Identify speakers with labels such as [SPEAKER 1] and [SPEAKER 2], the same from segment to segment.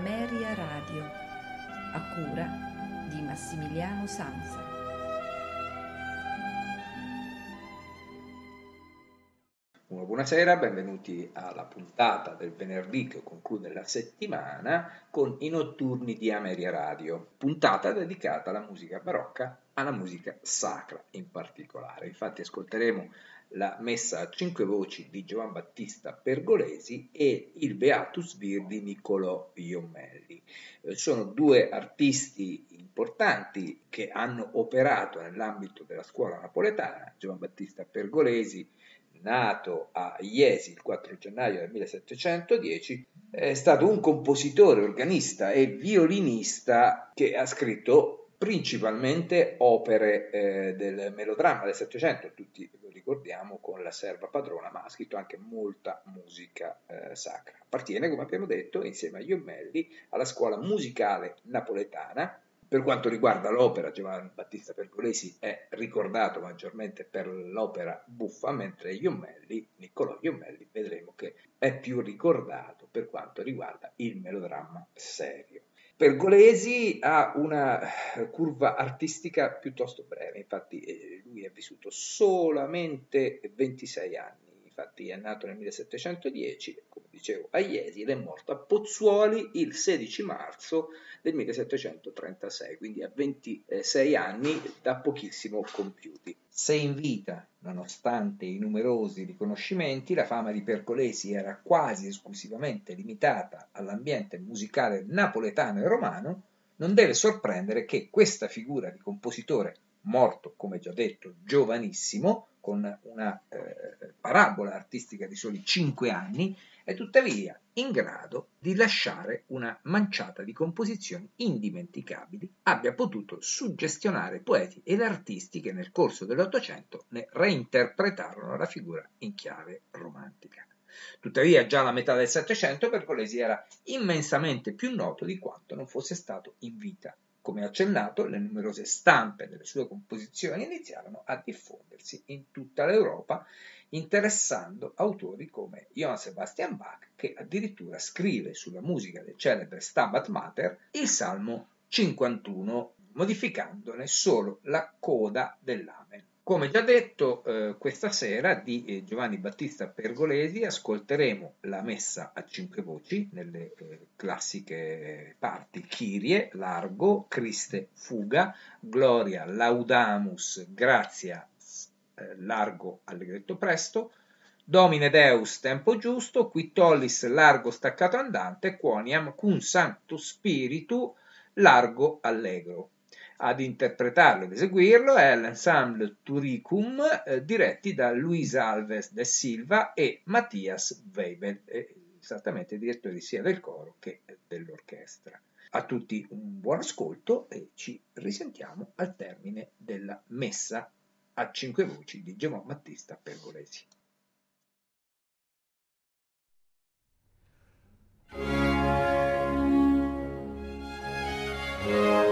[SPEAKER 1] Ameria Radio, a cura di Massimiliano Sanza.
[SPEAKER 2] Buonasera, benvenuti alla puntata del venerdì che conclude la settimana con i notturni di Ameria Radio, puntata dedicata alla musica barocca, alla musica sacra in particolare. Infatti ascolteremo la messa a cinque voci di Giovan Battista Pergolesi e il Beatus Vir di Niccolò Iommelli. Eh, sono due artisti importanti che hanno operato nell'ambito della scuola napoletana. Giovan Battista Pergolesi, nato a Iesi il 4 gennaio del 1710, è stato un compositore, organista e violinista che ha scritto principalmente opere eh, del melodramma del Settecento, tutti ricordiamo con la serva padrona, ma ha scritto anche molta musica eh, sacra. Appartiene, come abbiamo detto, insieme a Iommelli, alla scuola musicale napoletana. Per quanto riguarda l'opera, Giovanni Battista Pergolesi è ricordato maggiormente per l'opera buffa, mentre Iommelli, Niccolò Iommelli, vedremo che è più ricordato per quanto riguarda il melodramma serio. Pergolesi ha una eh, curva artistica piuttosto breve, infatti eh, lui ha vissuto solamente 26 anni infatti è nato nel 1710, come dicevo, a Iesi ed è morto a Pozzuoli il 16 marzo del 1736, quindi a 26 anni da pochissimo compiuti. Se in vita, nonostante i numerosi riconoscimenti, la fama di Percolesi era quasi esclusivamente limitata all'ambiente musicale napoletano e romano, non deve sorprendere che questa figura di compositore morto, come già detto, giovanissimo, con una eh, parabola artistica di soli 5 anni, è tuttavia in grado di lasciare una manciata di composizioni indimenticabili, abbia potuto suggestionare poeti ed artisti che nel corso dell'Ottocento ne reinterpretarono la figura in chiave romantica. Tuttavia, già alla metà del Settecento Pergolesi era immensamente più noto di quanto non fosse stato in vita come accennato, le numerose stampe delle sue composizioni iniziarono a diffondersi in tutta l'Europa, interessando autori come Johann Sebastian Bach, che addirittura scrive sulla musica del celebre Stabat Mater il Salmo 51, modificandone solo la coda dell'Amen. Come già detto, eh, questa sera di eh, Giovanni Battista Pergolesi ascolteremo la messa a cinque voci nelle eh, classiche parti. Kyrie, Largo, Criste, Fuga, Gloria, Laudamus, Grazia, eh, Largo, Allegretto Presto, Domine Deus, tempo giusto, qui tollis largo staccato andante, quoniam cum sancto spiritu largo allegro ad interpretarlo ed eseguirlo è l'ensemble Turicum eh, diretti da Luis Alves de Silva e Mattias Weibel, eh, esattamente direttori sia del coro che dell'orchestra. A tutti un buon ascolto e ci risentiamo al termine della messa a cinque voci di Giovanni Battista Pergolesi.
[SPEAKER 3] thank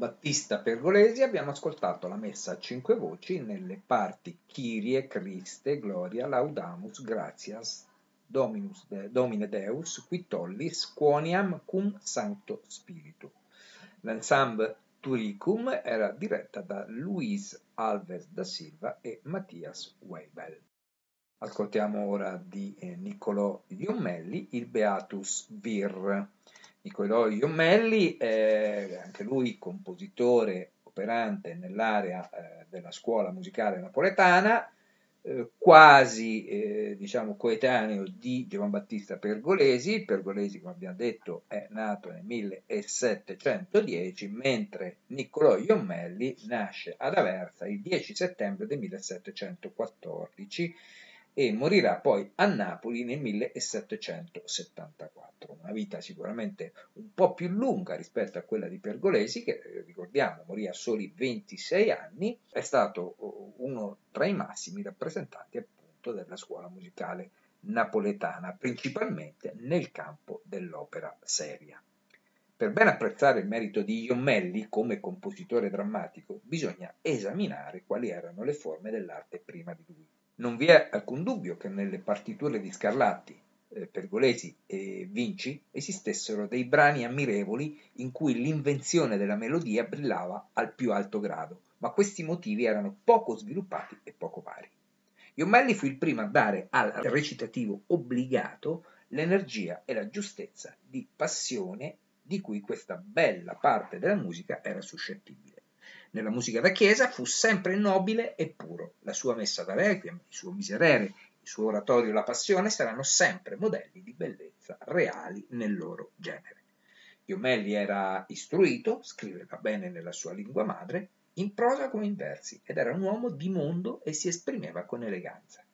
[SPEAKER 2] Battista Pergolesi abbiamo ascoltato la messa a cinque voci nelle parti Kyrie, Christe, Gloria, Laudamus, Gratias, Dominus Domine Deus, qui tollis, quoniam cum Sancto Spiritu. L'ensemble Turicum era diretta da Luis Alves da Silva e Mattias Weibel. Ascoltiamo ora di eh, Niccolò Iommelli il Beatus Vir. Niccolò Iommelli, eh, anche lui compositore operante nell'area eh, della scuola musicale napoletana, eh, quasi eh, diciamo coetaneo di Giovan Battista Pergolesi. Pergolesi, come abbiamo detto, è nato nel 1710, mentre Niccolò Iommelli nasce ad Aversa il 10 settembre del 1714 e morirà poi a Napoli nel 1774. Una vita sicuramente un po' più lunga rispetto a quella di Pergolesi, che eh, ricordiamo morì a soli 26 anni, è stato uh, uno tra i massimi rappresentanti appunto della scuola musicale napoletana, principalmente nel campo dell'opera seria. Per ben apprezzare il merito di Iommelli come compositore drammatico, bisogna esaminare quali erano le forme dell'arte prima di lui. Non vi è alcun dubbio che nelle partiture di Scarlatti, eh, Pergolesi e Vinci esistessero dei brani ammirevoli in cui l'invenzione della melodia brillava al più alto grado, ma questi motivi erano poco sviluppati e poco vari. Iomelli fu il primo a dare al recitativo obbligato l'energia e la giustezza di passione di cui questa bella parte della musica era suscettibile. Nella musica da chiesa fu sempre nobile e puro. La sua messa da requiem, il suo miserere, il suo oratorio La Passione saranno sempre modelli di bellezza reali nel loro genere. Iomelli era istruito, scriveva bene nella sua lingua madre, in prosa come in versi, ed era un uomo di mondo e si esprimeva con eleganza.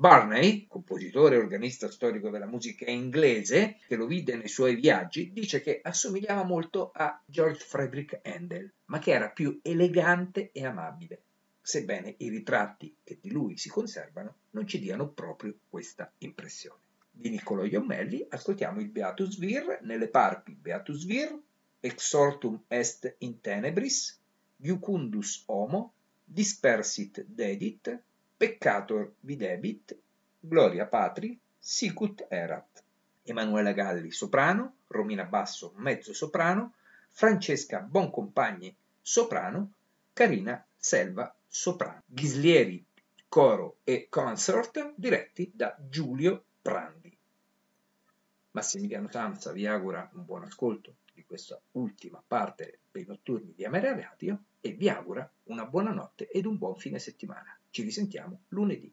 [SPEAKER 2] Barney, compositore e organista storico della musica inglese, che lo vide nei suoi viaggi, dice che assomigliava molto a George Frederick Handel, ma che era più elegante e amabile, sebbene i ritratti che di lui si conservano non ci diano proprio questa impressione. Di Niccolò Iommelli ascoltiamo il Beatus Vir nelle parti Beatus Vir, Exortum est in tenebris, Jucundus homo, Dispersit dedit, Peccator videbit, Gloria Patri, Sicut erat. Emanuela Galli, soprano, Romina Basso, mezzo soprano, Francesca Boncompagni, soprano, Carina Selva, soprano. Ghislieri, coro e consort diretti da Giulio Prandi. Massimiliano Samsa vi augura un buon ascolto di questa ultima parte dei notturni di Ameria Radio e vi augura una buona notte ed un buon fine settimana. Ci risentiamo lunedì.